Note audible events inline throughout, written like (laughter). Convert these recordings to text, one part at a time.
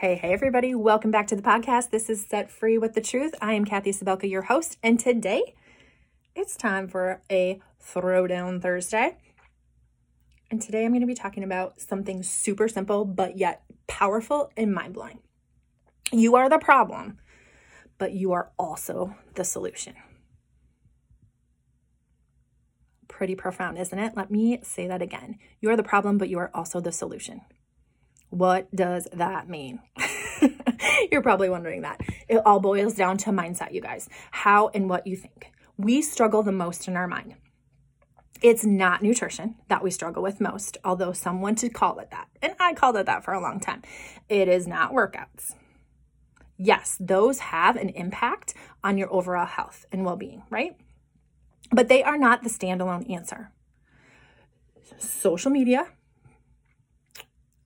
Hey, hey, everybody. Welcome back to the podcast. This is Set Free with the Truth. I am Kathy Sabelka, your host, and today it's time for a Throwdown Thursday. And today I'm going to be talking about something super simple, but yet powerful and mind blowing. You are the problem, but you are also the solution. Pretty profound, isn't it? Let me say that again. You are the problem, but you are also the solution. What does that mean? (laughs) You're probably wondering that. It all boils down to mindset, you guys. How and what you think. We struggle the most in our mind. It's not nutrition that we struggle with most, although some want to call it that. And I called it that for a long time. It is not workouts. Yes, those have an impact on your overall health and well being, right? But they are not the standalone answer. Social media,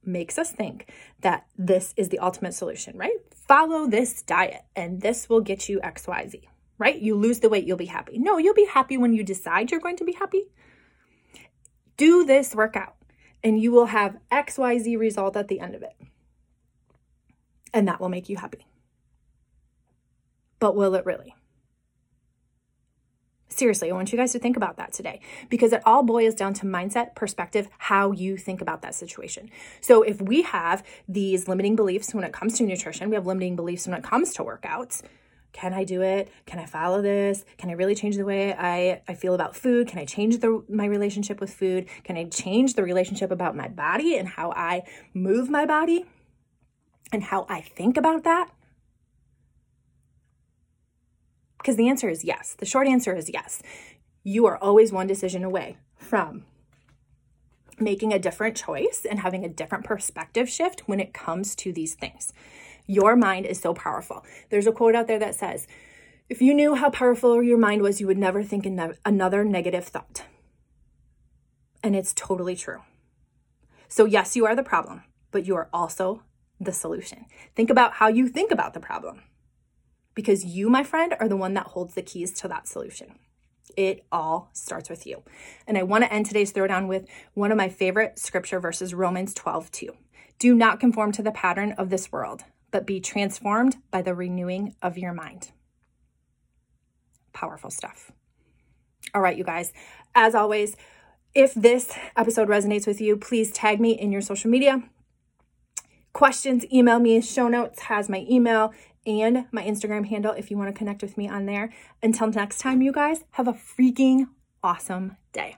makes us think that this is the ultimate solution, right? Follow this diet and this will get you XYZ, right? You lose the weight, you'll be happy. No, you'll be happy when you decide you're going to be happy. Do this workout and you will have XYZ result at the end of it. And that will make you happy. But will it really? Seriously, I want you guys to think about that today because it all boils down to mindset, perspective, how you think about that situation. So, if we have these limiting beliefs when it comes to nutrition, we have limiting beliefs when it comes to workouts. Can I do it? Can I follow this? Can I really change the way I, I feel about food? Can I change the, my relationship with food? Can I change the relationship about my body and how I move my body and how I think about that? Because the answer is yes. The short answer is yes. You are always one decision away from making a different choice and having a different perspective shift when it comes to these things. Your mind is so powerful. There's a quote out there that says, if you knew how powerful your mind was, you would never think another negative thought. And it's totally true. So, yes, you are the problem, but you are also the solution. Think about how you think about the problem because you, my friend, are the one that holds the keys to that solution. It all starts with you. And I want to end today's throwdown with one of my favorite scripture verses, Romans 12, 2. Do not conform to the pattern of this world, but be transformed by the renewing of your mind. Powerful stuff. All right, you guys, as always, if this episode resonates with you, please tag me in your social media. Questions, email me. Show notes has my email and my Instagram handle if you want to connect with me on there. Until next time, you guys, have a freaking awesome day.